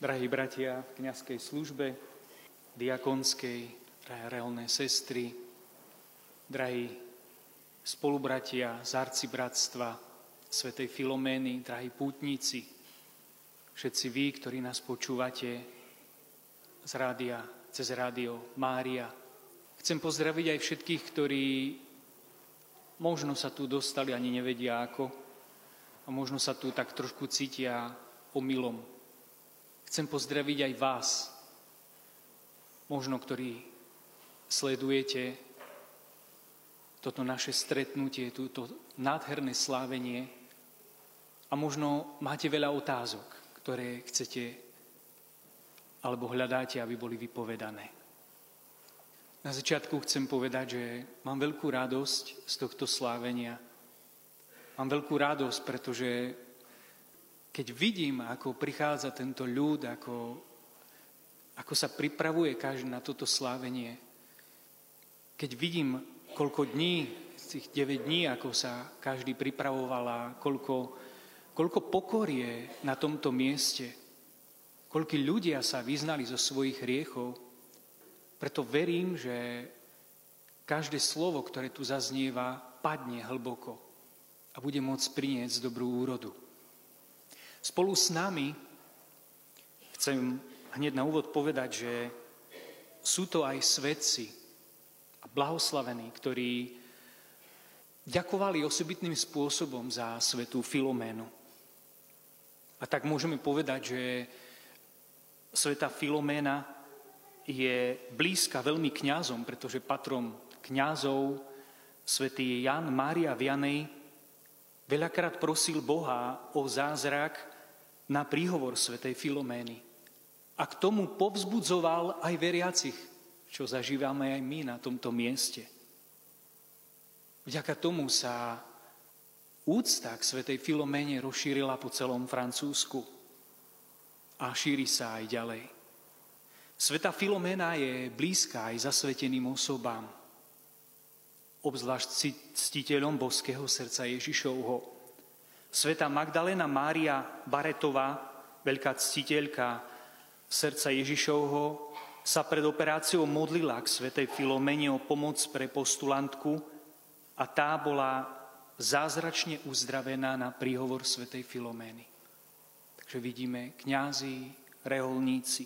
drahí bratia v kniazkej službe, diakonskej, drahé reálne sestry, drahí spolubratia z arcibratstva Svetej Filomény, drahí pútnici, všetci vy, ktorí nás počúvate z rádia, cez rádio Mária. Chcem pozdraviť aj všetkých, ktorí možno sa tu dostali, ani nevedia ako, a možno sa tu tak trošku cítia omylom. Chcem pozdraviť aj vás, možno ktorí sledujete toto naše stretnutie, túto nádherné slávenie a možno máte veľa otázok, ktoré chcete alebo hľadáte, aby boli vypovedané. Na začiatku chcem povedať, že mám veľkú radosť z tohto slávenia. Mám veľkú radosť, pretože keď vidím, ako prichádza tento ľud, ako, ako sa pripravuje každý na toto slávenie, keď vidím, koľko dní, tých 9 dní, ako sa každý pripravoval a koľko, koľko pokorie na tomto mieste, koľko ľudia sa vyznali zo svojich hriechov, preto verím, že každé slovo, ktoré tu zaznieva, padne hlboko a bude môcť priniesť dobrú úrodu. Spolu s nami chcem hneď na úvod povedať, že sú to aj svedci a blahoslavení, ktorí ďakovali osobitným spôsobom za svetú Filoménu. A tak môžeme povedať, že sveta Filoména je blízka veľmi kňazom, pretože patrom kňazov svätý Jan Mária Vianej Veľakrát prosil Boha o zázrak na príhovor svätej Filomény. A k tomu povzbudzoval aj veriacich, čo zažívame aj my na tomto mieste. Vďaka tomu sa úcta k svätej Filoméne rozšírila po celom Francúzsku a šíri sa aj ďalej. Sveta Filoména je blízka aj zasveteným osobám obzvlášť ctiteľom boského srdca Ježišovho. Sveta Magdalena Mária Baretová, veľká ctiteľka srdca Ježišovho, sa pred operáciou modlila k svetej Filomene o pomoc pre postulantku a tá bola zázračne uzdravená na príhovor svetej Filomény. Takže vidíme kňazi, reholníci.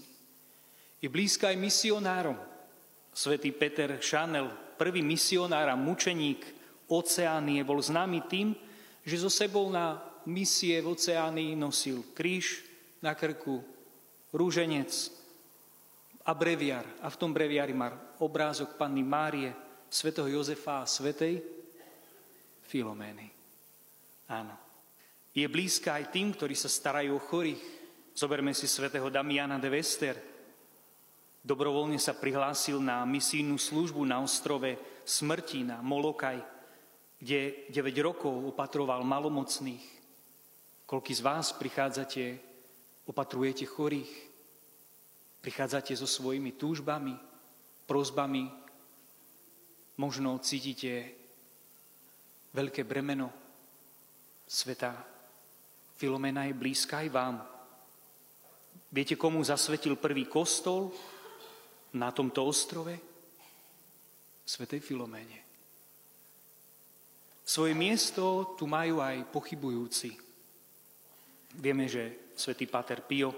Je blízka aj misionárom. Svetý Peter Šanel prvý misionár a mučeník Oceánie bol známy tým, že so sebou na misie v Oceánii nosil kríž na krku, rúženec a breviar. A v tom breviari má obrázok Panny Márie, svätého Jozefa a svetej Filomény. Áno. Je blízka aj tým, ktorí sa starajú o chorých. Zoberme si svätého Damiana de Vester, Dobrovoľne sa prihlásil na misijnú službu na ostrove Smrti na Molokaj, kde 9 rokov opatroval malomocných. Koľký z vás prichádzate, opatrujete chorých, prichádzate so svojimi túžbami, prozbami, možno cítite veľké bremeno sveta. Filomena je blízka aj vám. Viete, komu zasvetil prvý kostol? na tomto ostrove? Svetej Filoméne. Svoje miesto tu majú aj pochybujúci. Vieme, že svätý Páter Pio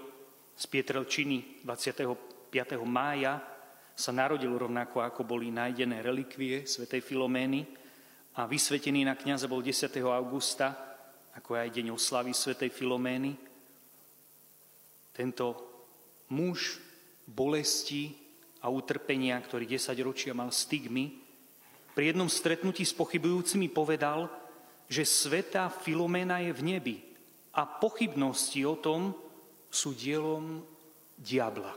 z Pietrelčiny 25. mája sa narodil rovnako, ako boli nájdené relikvie svätej Filomény a vysvetený na kniaza bol 10. augusta, ako aj deň oslavy svätej Filomény. Tento muž bolesti a utrpenia, ktorý 10 ročia mal stigmy, pri jednom stretnutí s pochybujúcimi povedal, že sveta Filomena je v nebi a pochybnosti o tom sú dielom diabla.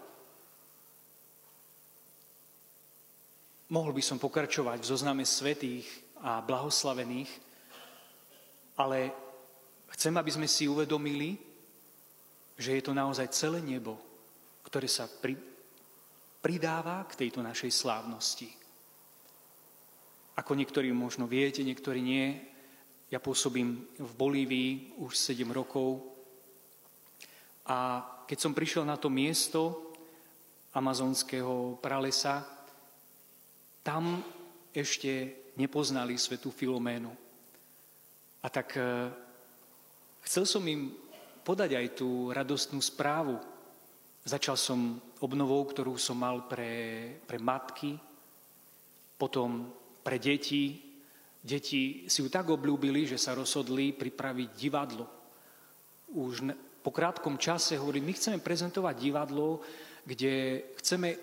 Mohol by som pokračovať v zozname svetých a blahoslavených, ale chcem, aby sme si uvedomili, že je to naozaj celé nebo, ktoré sa pri, pridáva k tejto našej slávnosti. Ako niektorí možno viete, niektorí nie, ja pôsobím v Bolívii už 7 rokov A keď som prišiel na to miesto amazonského pralesa, tam ešte nepoznali svetú Filoménu. A tak e, chcel som im podať aj tú radostnú správu. Začal som obnovou, ktorú som mal pre, pre matky, potom pre deti. Deti si ju tak obľúbili, že sa rozhodli pripraviť divadlo. Už po krátkom čase hovorí, my chceme prezentovať divadlo, kde chceme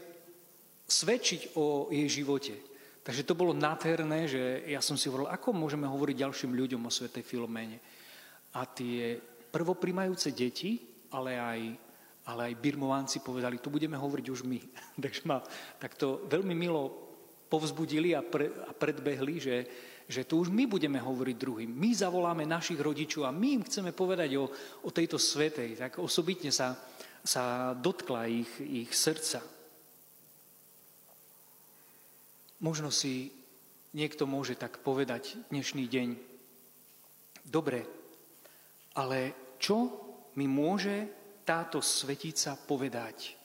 svedčiť o jej živote. Takže to bolo nádherné, že ja som si hovoril, ako môžeme hovoriť ďalším ľuďom o Svetej Filoméne. A tie prvoprimajúce deti, ale aj, ale aj birmovanci povedali, tu budeme hovoriť už my. Takže ma takto veľmi milo povzbudili a, pre, a predbehli, že, že tu už my budeme hovoriť druhým. My zavoláme našich rodičov a my im chceme povedať o, o tejto svetej. Tak osobitne sa, sa dotkla ich, ich srdca. Možno si niekto môže tak povedať dnešný deň. Dobre, ale čo mi môže táto svetica povedať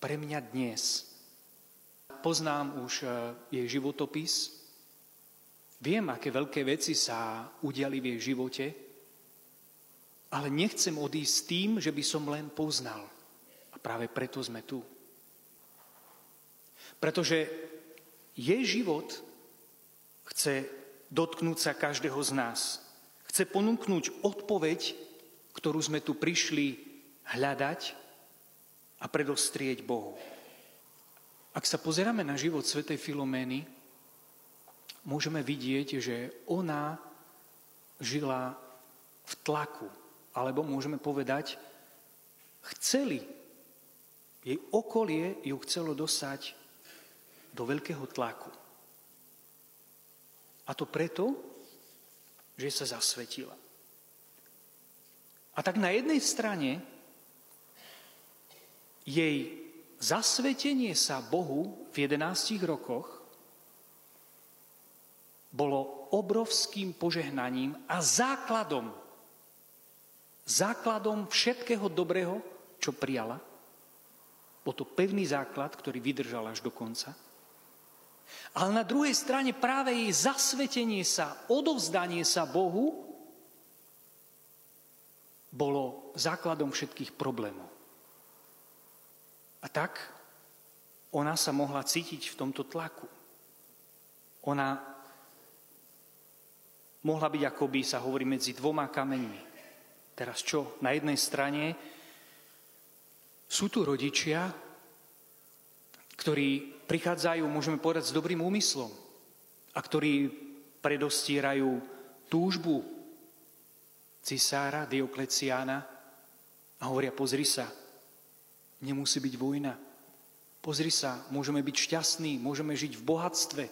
pre mňa dnes? Poznám už e, jej životopis, viem, aké veľké veci sa udiali v jej živote, ale nechcem odísť s tým, že by som len poznal. A práve preto sme tu. Pretože jej život chce dotknúť sa každého z nás. Chce ponúknuť odpoveď, ktorú sme tu prišli hľadať a predostrieť Bohu. Ak sa pozeráme na život svätej Filomény, môžeme vidieť, že ona žila v tlaku, alebo môžeme povedať, chceli, jej okolie ju chcelo dosať do veľkého tlaku. A to preto, že sa zasvetila. A tak na jednej strane jej zasvetenie sa Bohu v 11 rokoch bolo obrovským požehnaním a základom, základom všetkého dobrého, čo prijala. Bol to pevný základ, ktorý vydržal až do konca. Ale na druhej strane práve jej zasvetenie sa, odovzdanie sa Bohu bolo základom všetkých problémov. A tak ona sa mohla cítiť v tomto tlaku. Ona mohla byť, ako by sa hovorí, medzi dvoma kameňmi. Teraz čo? Na jednej strane sú tu rodičia, ktorí prichádzajú, môžeme povedať, s dobrým úmyslom a ktorí predostierajú túžbu cisára Diokleciána a hovoria, pozri sa, Nemusí byť vojna. Pozri sa, môžeme byť šťastní, môžeme žiť v bohatstve.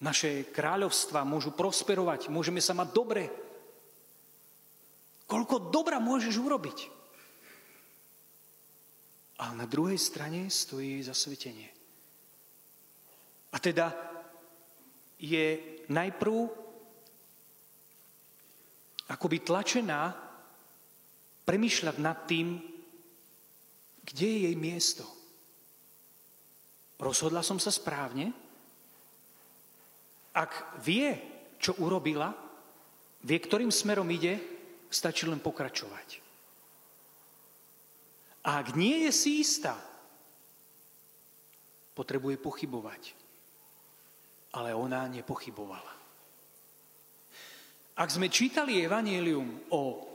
Naše kráľovstva môžu prosperovať, môžeme sa mať dobre. Koľko dobra môžeš urobiť? A na druhej strane stojí zasvetenie. A teda je najprv akoby tlačená premýšľať nad tým, kde je jej miesto? Rozhodla som sa správne? Ak vie, čo urobila, vie, ktorým smerom ide, stačí len pokračovať. A ak nie je si istá, potrebuje pochybovať. Ale ona nepochybovala. Ak sme čítali Evangelium o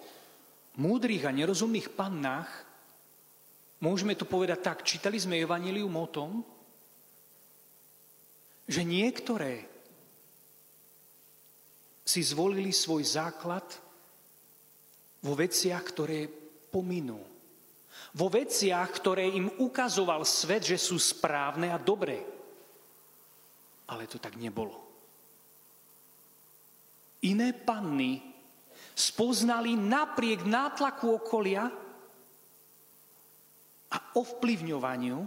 múdrych a nerozumných pannách, Môžeme to povedať tak, čítali sme Evangelium o tom, že niektoré si zvolili svoj základ vo veciach, ktoré pominú. Vo veciach, ktoré im ukazoval svet, že sú správne a dobré. Ale to tak nebolo. Iné panny spoznali napriek nátlaku okolia, a ovplyvňovaniu,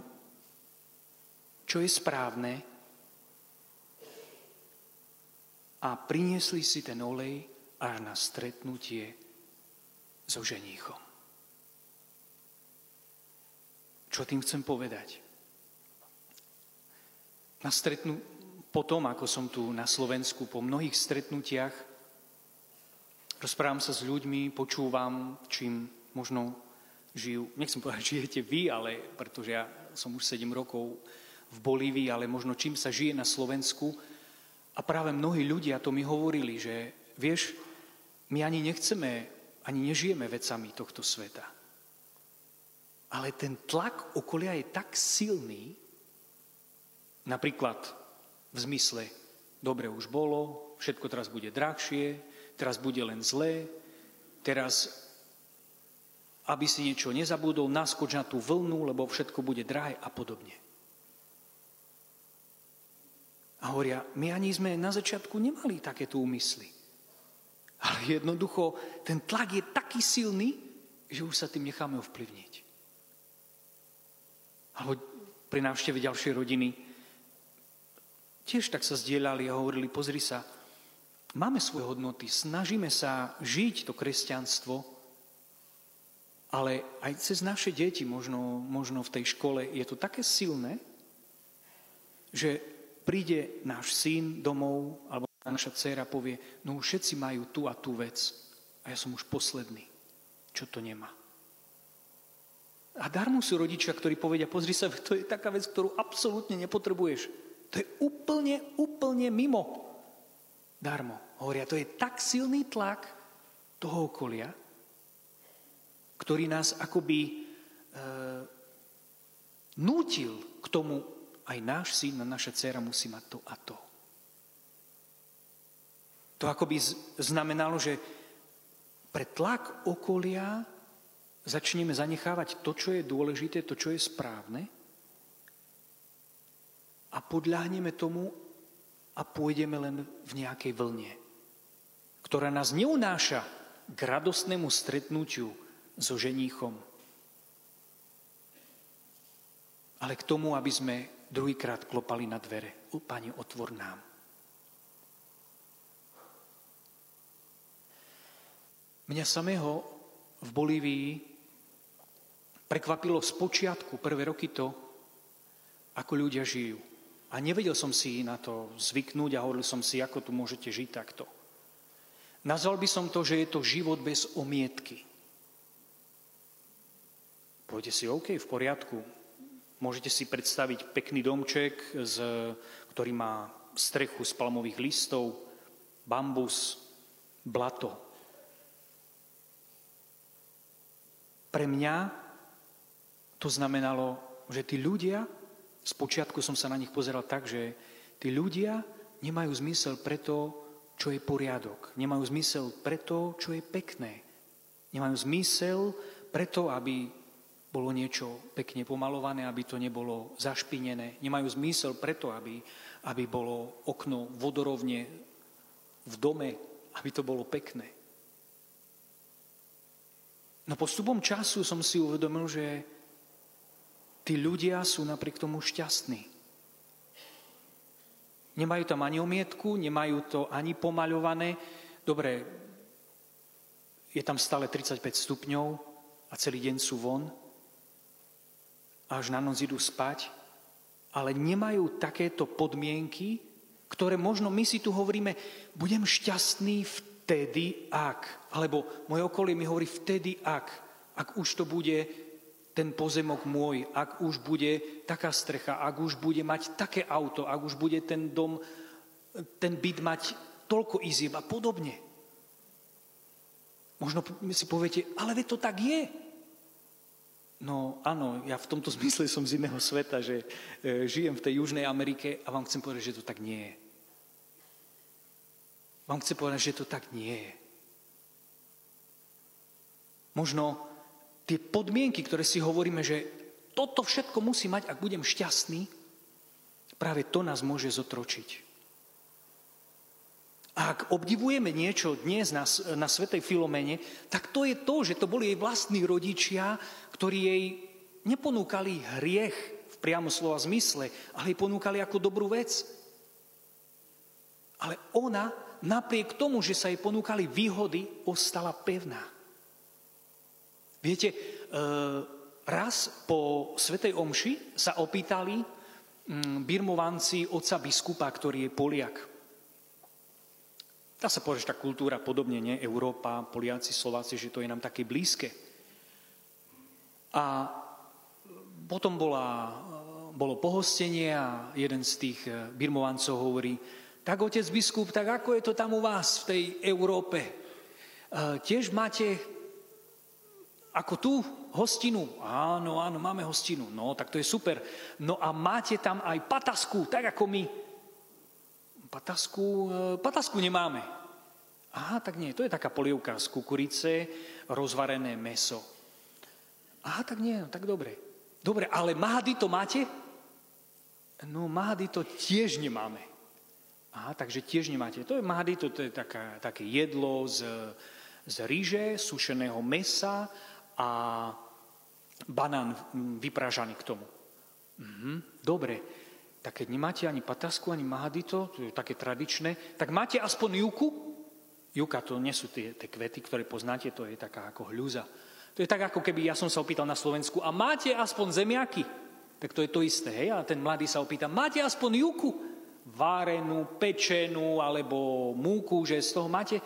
čo je správne a priniesli si ten olej až na stretnutie so ženíchom. Čo tým chcem povedať? Na stretnu, potom, ako som tu na Slovensku, po mnohých stretnutiach, rozprávam sa s ľuďmi, počúvam, čím možno žijú, nechcem povedať, žijete vy, ale pretože ja som už 7 rokov v Bolívii, ale možno čím sa žije na Slovensku. A práve mnohí ľudia to mi hovorili, že vieš, my ani nechceme, ani nežijeme vecami tohto sveta. Ale ten tlak okolia je tak silný, napríklad v zmysle, dobre už bolo, všetko teraz bude drahšie, teraz bude len zlé, teraz, aby si niečo nezabudol, naskoč na tú vlnu, lebo všetko bude drahé a podobne. A hovoria, my ani sme na začiatku nemali takéto úmysly. Ale jednoducho ten tlak je taký silný, že už sa tým necháme ovplyvniť. Alebo pri návšteve ďalšej rodiny tiež tak sa zdieľali a hovorili, pozri sa, máme svoje hodnoty, snažíme sa žiť to kresťanstvo, ale aj cez naše deti, možno, možno v tej škole, je to také silné, že príde náš syn domov, alebo naša dcera povie, no už všetci majú tú a tú vec a ja som už posledný, čo to nemá. A darmo sú rodičia, ktorí povedia, pozri sa, to je taká vec, ktorú absolútne nepotrebuješ. To je úplne, úplne mimo. Darmo. Hovoria, to je tak silný tlak toho okolia, ktorý nás akoby e, nútil k tomu, aj náš syn a naša dcera musí mať to a to. To akoby znamenalo, že pre tlak okolia začneme zanechávať to, čo je dôležité, to, čo je správne a podľahneme tomu a pôjdeme len v nejakej vlne, ktorá nás neunáša k radostnému stretnutiu so ženíchom, ale k tomu, aby sme druhýkrát klopali na dvere. U, Pane, otvor nám. Mňa samého v Bolívii prekvapilo z počiatku prvé roky to, ako ľudia žijú. A nevedel som si na to zvyknúť a hovoril som si, ako tu môžete žiť takto. Nazval by som to, že je to život bez omietky. Poviete si, OK, v poriadku, Môžete si predstaviť pekný domček, z, ktorý má strechu z palmových listov, bambus, blato. Pre mňa to znamenalo, že tí ľudia, z počiatku som sa na nich pozeral tak, že tí ľudia nemajú zmysel pre to, čo je poriadok. Nemajú zmysel pre to, čo je pekné. Nemajú zmysel pre to, aby bolo niečo pekne pomalované, aby to nebolo zašpinené. Nemajú zmysel preto, aby, aby bolo okno vodorovne v dome, aby to bolo pekné. No postupom času som si uvedomil, že tí ľudia sú napriek tomu šťastní. Nemajú tam ani omietku, nemajú to ani pomaľované. Dobre, je tam stále 35 stupňov a celý deň sú von, až na noc idú spať, ale nemajú takéto podmienky, ktoré možno my si tu hovoríme, budem šťastný vtedy, ak. Alebo moje okolie mi hovorí vtedy, ak. Ak už to bude ten pozemok môj, ak už bude taká strecha, ak už bude mať také auto, ak už bude ten dom, ten byt mať toľko izieb a podobne. Možno si poviete, ale veď to tak je. No áno, ja v tomto zmysle som z iného sveta, že e, žijem v tej Južnej Amerike a vám chcem povedať, že to tak nie je. Vám chcem povedať, že to tak nie je. Možno tie podmienky, ktoré si hovoríme, že toto všetko musí mať, ak budem šťastný, práve to nás môže zotročiť. A ak obdivujeme niečo dnes na, na Svetej Filomene, tak to je to, že to boli jej vlastní rodičia, ktorí jej neponúkali hriech v priamo slova zmysle, ale jej ponúkali ako dobrú vec. Ale ona, napriek tomu, že sa jej ponúkali výhody, ostala pevná. Viete, e, raz po Svetej Omši sa opýtali mm, birmovanci oca biskupa, ktorý je Poliak. Dá sa povedať, že tá kultúra podobne, nie? Európa, Poliaci, Slováci, že to je nám také blízke. A potom bola, bolo pohostenie a jeden z tých eh, birmovancov hovorí, tak otec biskup, tak ako je to tam u vás v tej Európe? Eh, tiež máte ako tu hostinu? Áno, áno, máme hostinu. No, tak to je super. No a máte tam aj patasku, tak ako my. Patasku, eh, patasku nemáme. Aha, tak nie, to je taká polievka z kukurice, rozvarené meso. Aha, tak nie, no, tak dobre. Dobre, ale Mahady to máte? No Mahady to tiež nemáme. Aha, takže tiež nemáte. To je Mahady, to, to je taká, také jedlo z, z ríže, sušeného mesa a banán vyprážaný k tomu. Mhm, dobre, tak keď nemáte ani patasku, ani mahadito, to je také tradičné, tak máte aspoň juku? Juka to nie sú tie, tie kvety, ktoré poznáte, to je taká ako hľuza. To je tak, ako keby ja som sa opýtal na Slovensku, a máte aspoň zemiaky? Tak to je to isté, hej? A ten mladý sa opýta, máte aspoň juku? Várenú, pečenú, alebo múku, že z toho máte?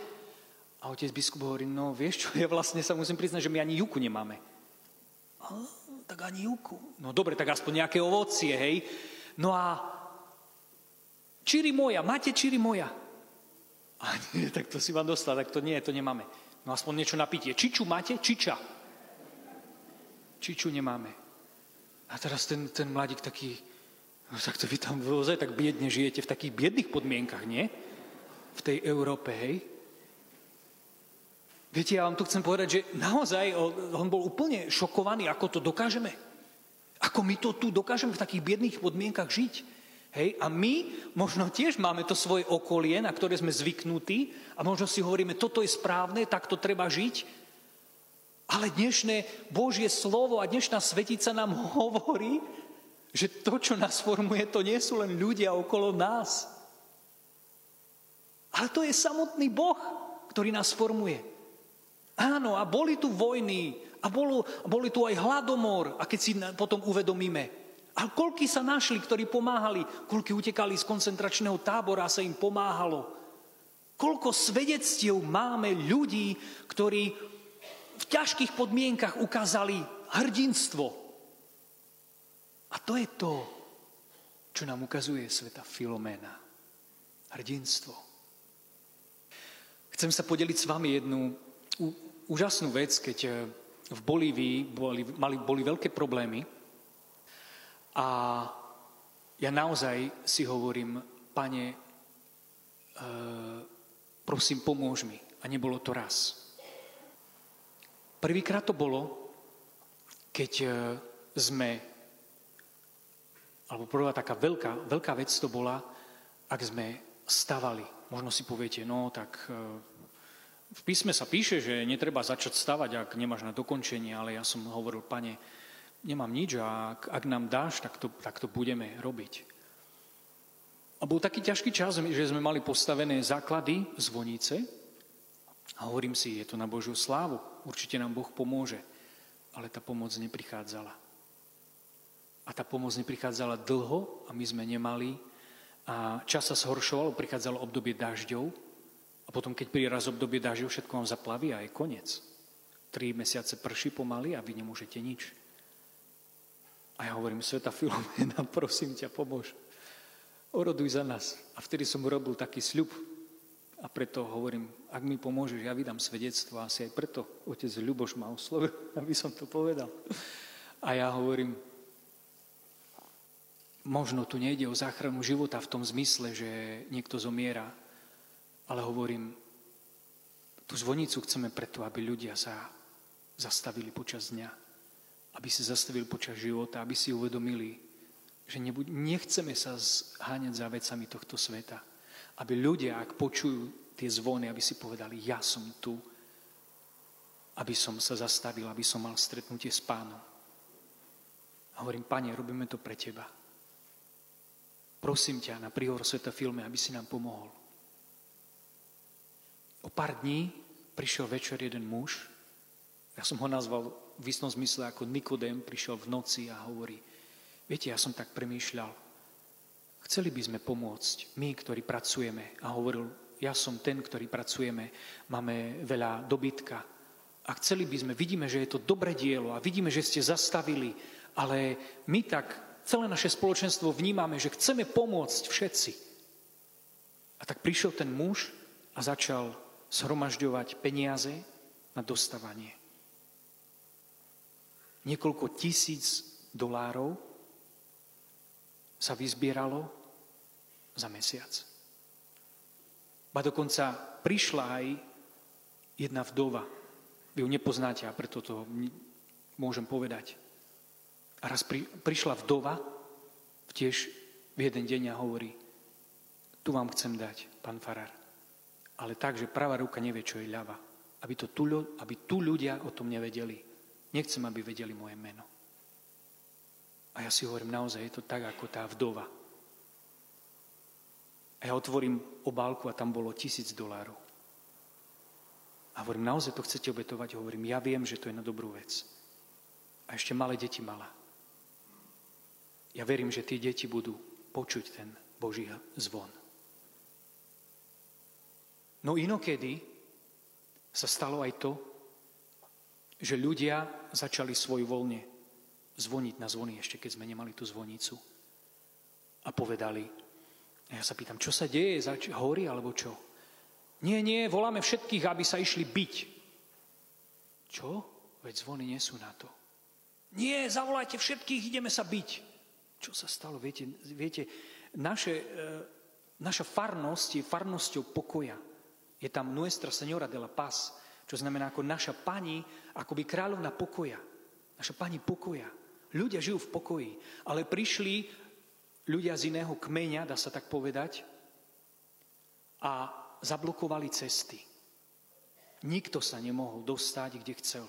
A otec biskup hovorí, no vieš čo, ja vlastne sa musím priznať, že my ani juku nemáme. A, tak ani juku. No dobre, tak aspoň nejaké ovocie, hej? No a čiri moja, máte čiri moja? A nie, tak to si vám dostal, tak to nie, to nemáme. No aspoň niečo na pitie. Čiču máte? Čiča. Čiču nemáme. A teraz ten, ten mladík taký, no tak to vy tam ozaj tak biedne žijete v takých biedných podmienkach, nie? V tej Európe, hej? Viete, ja vám tu chcem povedať, že naozaj on bol úplne šokovaný, ako to dokážeme. Ako my to tu dokážeme v takých biedných podmienkach žiť. Hej? A my možno tiež máme to svoje okolie, na ktoré sme zvyknutí a možno si hovoríme, toto je správne, tak to treba žiť. Ale dnešné Božie slovo a dnešná svetica nám hovorí, že to, čo nás formuje, to nie sú len ľudia okolo nás. Ale to je samotný Boh, ktorý nás formuje. Áno, a boli tu vojny, a bolo, boli tu aj hladomor, a keď si potom uvedomíme, a koľky sa našli, ktorí pomáhali, koľky utekali z koncentračného tábora a sa im pomáhalo. Koľko svedectiev máme ľudí, ktorí v ťažkých podmienkach ukázali hrdinstvo. A to je to, čo nám ukazuje sveta Filomena. Hrdinstvo. Chcem sa podeliť s vami jednu úžasnú vec, keď eh, v Bolívii boli, mali, boli veľké problémy a ja naozaj si hovorím, pane, e, prosím, pomôž mi. A nebolo to raz. Prvýkrát to bolo, keď e, sme, alebo prvá taká veľká, veľká vec to bola, ak sme stavali. Možno si poviete, no tak e, v písme sa píše, že netreba začať stavať, ak nemáš na dokončenie, ale ja som hovoril, pane, nemám nič a ak, ak nám dáš, tak to, tak to budeme robiť. A bol taký ťažký čas, že sme mali postavené základy zvonice, a hovorím si, je to na Božiu slávu, určite nám Boh pomôže. Ale tá pomoc neprichádzala. A tá pomoc neprichádzala dlho a my sme nemali. A čas sa zhoršoval, prichádzalo obdobie dažďov. A potom, keď príde raz obdobie dažďov, všetko vám zaplaví a je koniec. Tri mesiace prší pomaly a vy nemôžete nič. A ja hovorím, Sveta Filomena, prosím ťa, pomôž. Oroduj za nás. A vtedy som urobil taký sľub, a preto hovorím, ak mi pomôžeš, ja vydám svedectvo. Asi aj preto otec Ľuboš ma oslovil, aby som to povedal. A ja hovorím, možno tu nejde o záchranu života v tom zmysle, že niekto zomiera, ale hovorím, tú zvonicu chceme preto, aby ľudia sa zastavili počas dňa, aby si zastavili počas života, aby si uvedomili, že nebuď, nechceme sa zháňať za vecami tohto sveta, aby ľudia, ak počujú tie zvony, aby si povedali, ja som tu, aby som sa zastavil, aby som mal stretnutie s pánom. A hovorím, pane, robíme to pre teba. Prosím ťa na príhor Sveta filme, aby si nám pomohol. O pár dní prišiel večer jeden muž, ja som ho nazval v istom zmysle ako Nikodém prišiel v noci a hovorí, viete, ja som tak premýšľal, chceli by sme pomôcť, my, ktorí pracujeme. A hovoril, ja som ten, ktorý pracujeme, máme veľa dobytka. A chceli by sme, vidíme, že je to dobré dielo a vidíme, že ste zastavili, ale my tak celé naše spoločenstvo vnímame, že chceme pomôcť všetci. A tak prišiel ten muž a začal zhromažďovať peniaze na dostávanie. Niekoľko tisíc dolárov sa vyzbieralo za mesiac. Ba dokonca prišla aj jedna vdova. Vy ju nepoznáte a preto to môžem povedať. A raz pri, prišla vdova tiež v jeden deň a hovorí, tu vám chcem dať, pán Farar. Ale tak, že pravá ruka nevie, čo je ľava. Aby, to tu, aby tu ľudia o tom nevedeli. Nechcem, aby vedeli moje meno. A ja si hovorím, naozaj je to tak, ako tá vdova. A ja otvorím obálku a tam bolo tisíc dolárov. A hovorím, naozaj to chcete obetovať? Hovorím, ja viem, že to je na dobrú vec. A ešte malé deti mala. Ja verím, že tie deti budú počuť ten Boží zvon. No inokedy sa stalo aj to, že ľudia začali svoj voľne zvoniť na zvony, ešte keď sme nemali tú zvonicu. A povedali, a ja sa pýtam, čo sa deje, zač- horí alebo čo? Nie, nie, voláme všetkých, aby sa išli byť. Čo? Veď zvony nie sú na to. Nie, zavolajte všetkých, ideme sa byť. Čo sa stalo? Viete, viete naše, e, naša farnosť je farnosťou pokoja. Je tam Nuestra Senora de la Paz, čo znamená ako naša pani, akoby kráľovna pokoja. Naša pani pokoja. Ľudia žijú v pokoji, ale prišli ľudia z iného kmeňa, dá sa tak povedať, a zablokovali cesty. Nikto sa nemohol dostať, kde chcel.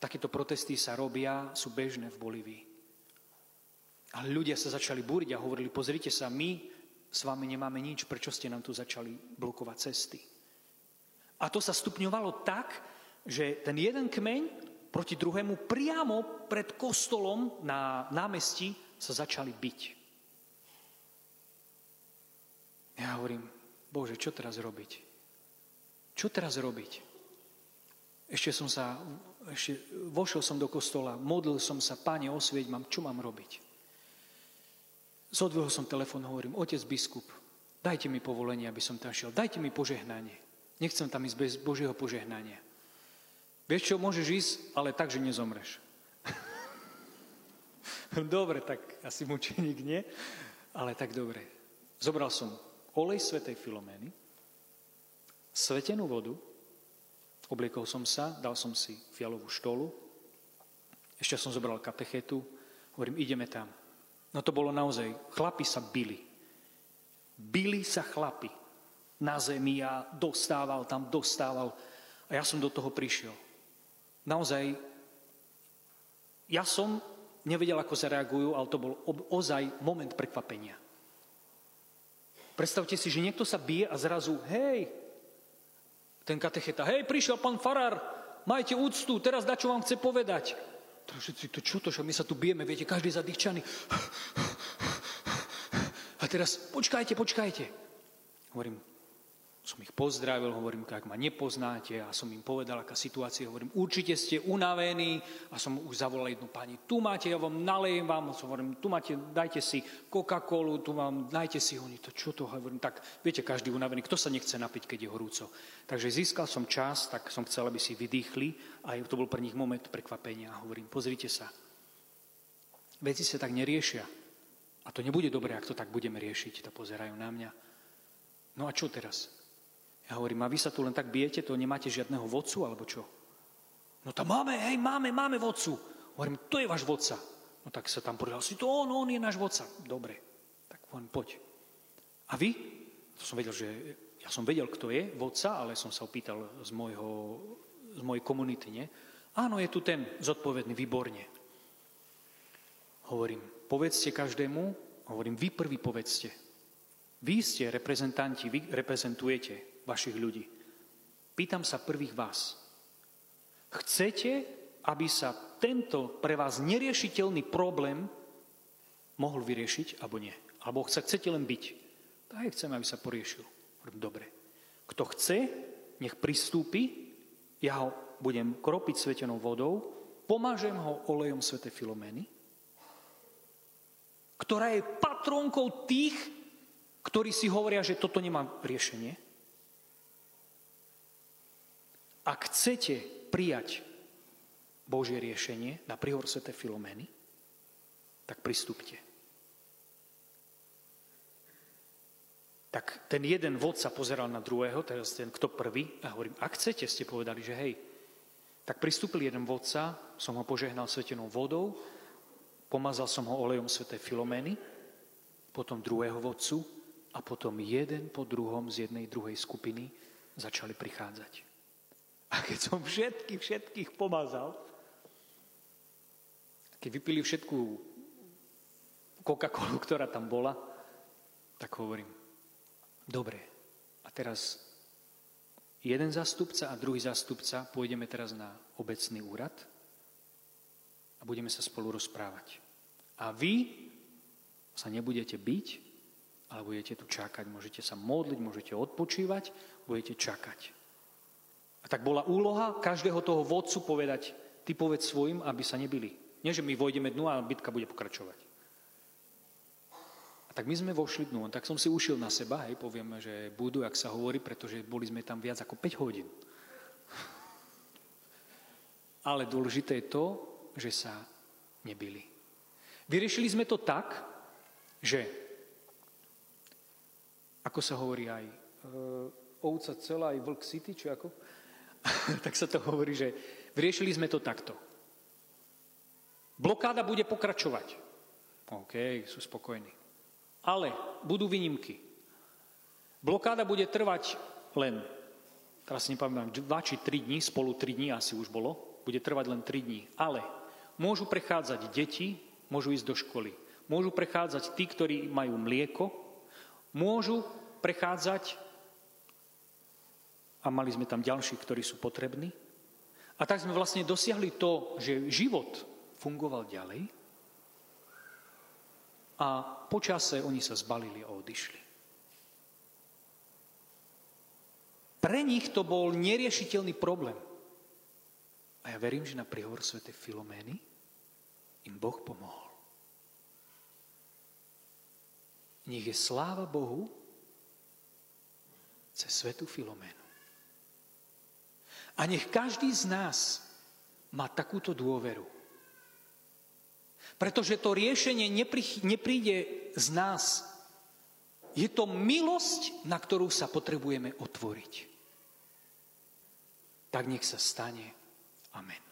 Takéto protesty sa robia, sú bežné v Bolívii. Ale ľudia sa začali búriť a hovorili, pozrite sa, my s vami nemáme nič, prečo ste nám tu začali blokovať cesty. A to sa stupňovalo tak, že ten jeden kmeň proti druhému priamo pred kostolom na námestí sa začali byť. Ja hovorím, Bože, čo teraz robiť? Čo teraz robiť? Ešte som sa, ešte vošiel som do kostola, modlil som sa, páne, osvieť mám, čo mám robiť? Zodvihol som telefón, hovorím, otec biskup, dajte mi povolenie, aby som tam šiel, dajte mi požehnanie. Nechcem tam ísť bez Božieho požehnania. Vieš čo, môžeš ísť, ale tak, že nezomreš. dobre, tak asi mučeník nie, ale tak dobre. Zobral som olej svetej Filomény, svetenú vodu, obliekol som sa, dal som si fialovú štolu, ešte som zobral katechetu, hovorím, ideme tam. No to bolo naozaj, chlapi sa bili. Bili sa chlapi na zemi a dostával tam, dostával. A ja som do toho prišiel. Naozaj, ja som nevedel, ako zareagujú, ale to bol ozaj moment prekvapenia. Predstavte si, že niekto sa bije a zrazu, hej, ten katecheta, hej, prišiel pán Farár, majte úctu, teraz da, čo vám chce povedať. To to čo to, že my sa tu bijeme, viete, každý zadýchčaný. A teraz, počkajte, počkajte. Hovorím, som ich pozdravil, hovorím, ak ma nepoznáte a som im povedal, aká situácia, hovorím, určite ste unavení a som už zavolal jednu pani, tu máte, ja vám nalejem vám, som hovorím, tu máte, dajte si Coca-Colu, tu vám, dajte si oni, to čo to, hovorím, tak viete, každý unavený, kto sa nechce napiť, keď je horúco. Takže získal som čas, tak som chcel, aby si vydýchli a to bol pre nich moment prekvapenia. Hovorím, pozrite sa, veci sa tak neriešia. A to nebude dobré, ak to tak budeme riešiť. To pozerajú na mňa. No a čo teraz? Ja hovorím, a vy sa tu len tak bijete, to nemáte žiadneho vodcu, alebo čo? No tam máme, hej, máme, máme vodcu. Hovorím, to je váš vodca. No tak sa tam si to on, on je náš vodca. Dobre, tak hovorím, poď. A vy? To som vedel, že ja som vedel, kto je vodca, ale som sa opýtal z, mojho, z mojej komunity, nie? Áno, je tu ten zodpovedný, výborne. Hovorím, povedzte každému, hovorím, vy prvý povedzte. Vy ste reprezentanti, vy reprezentujete vašich ľudí. Pýtam sa prvých vás. Chcete aby sa tento pre vás neriešiteľný problém mohol vyriešiť, alebo nie. Alebo sa chcete len byť. Tak chcem, aby sa poriešil. Dobre. Kto chce, nech pristúpi, ja ho budem kropiť svetenou vodou, pomážem ho olejom svete Filomény, ktorá je patrónkou tých, ktorí si hovoria, že toto nemá riešenie. Ak chcete prijať Božie riešenie na prihor svete Filomény, tak pristúpte. Tak ten jeden vodca pozeral na druhého, teraz ten kto prvý, a hovorím, ak chcete, ste povedali, že hej. Tak pristúpil jeden vodca, som ho požehnal svetenou vodou, pomazal som ho olejom svetej Filomény, potom druhého vodcu a potom jeden po druhom z jednej druhej skupiny začali prichádzať. A keď som všetkých, všetkých pomazal, keď vypili všetku Coca-Colu, ktorá tam bola, tak hovorím, Dobre, a teraz jeden zastupca a druhý zastupca pôjdeme teraz na obecný úrad a budeme sa spolu rozprávať. A vy sa nebudete byť, ale budete tu čakať. Môžete sa modliť, môžete odpočívať, budete čakať. A tak bola úloha každého toho vodcu povedať, ty povedz svojim, aby sa nebili. Nie, že my vojdeme dnu a bitka bude pokračovať. A tak my sme vošli dnu, tak som si ušil na seba, hej, povieme, že budú, ak sa hovorí, pretože boli sme tam viac ako 5 hodín. Ale dôležité je to, že sa nebili. Vyriešili sme to tak, že, ako sa hovorí aj, e, ovca celá aj vlk city, či ako? tak sa to hovorí, že vyriešili sme to takto. Blokáda bude pokračovať. OK, sú spokojní. Ale budú výnimky. Blokáda bude trvať len, teraz si nepamätám, 2 či 3 dní, spolu 3 dní asi už bolo, bude trvať len 3 dní. Ale môžu prechádzať deti, môžu ísť do školy. Môžu prechádzať tí, ktorí majú mlieko, môžu prechádzať, a mali sme tam ďalších, ktorí sú potrební. A tak sme vlastne dosiahli to, že život fungoval ďalej, a počase oni sa zbalili a odišli. Pre nich to bol neriešiteľný problém. A ja verím, že na príhovor Sv. Filomény im Boh pomohol. Nech je sláva Bohu cez Svetu Filoménu. A nech každý z nás má takúto dôveru, pretože to riešenie nepríde z nás. Je to milosť, na ktorú sa potrebujeme otvoriť. Tak nech sa stane. Amen.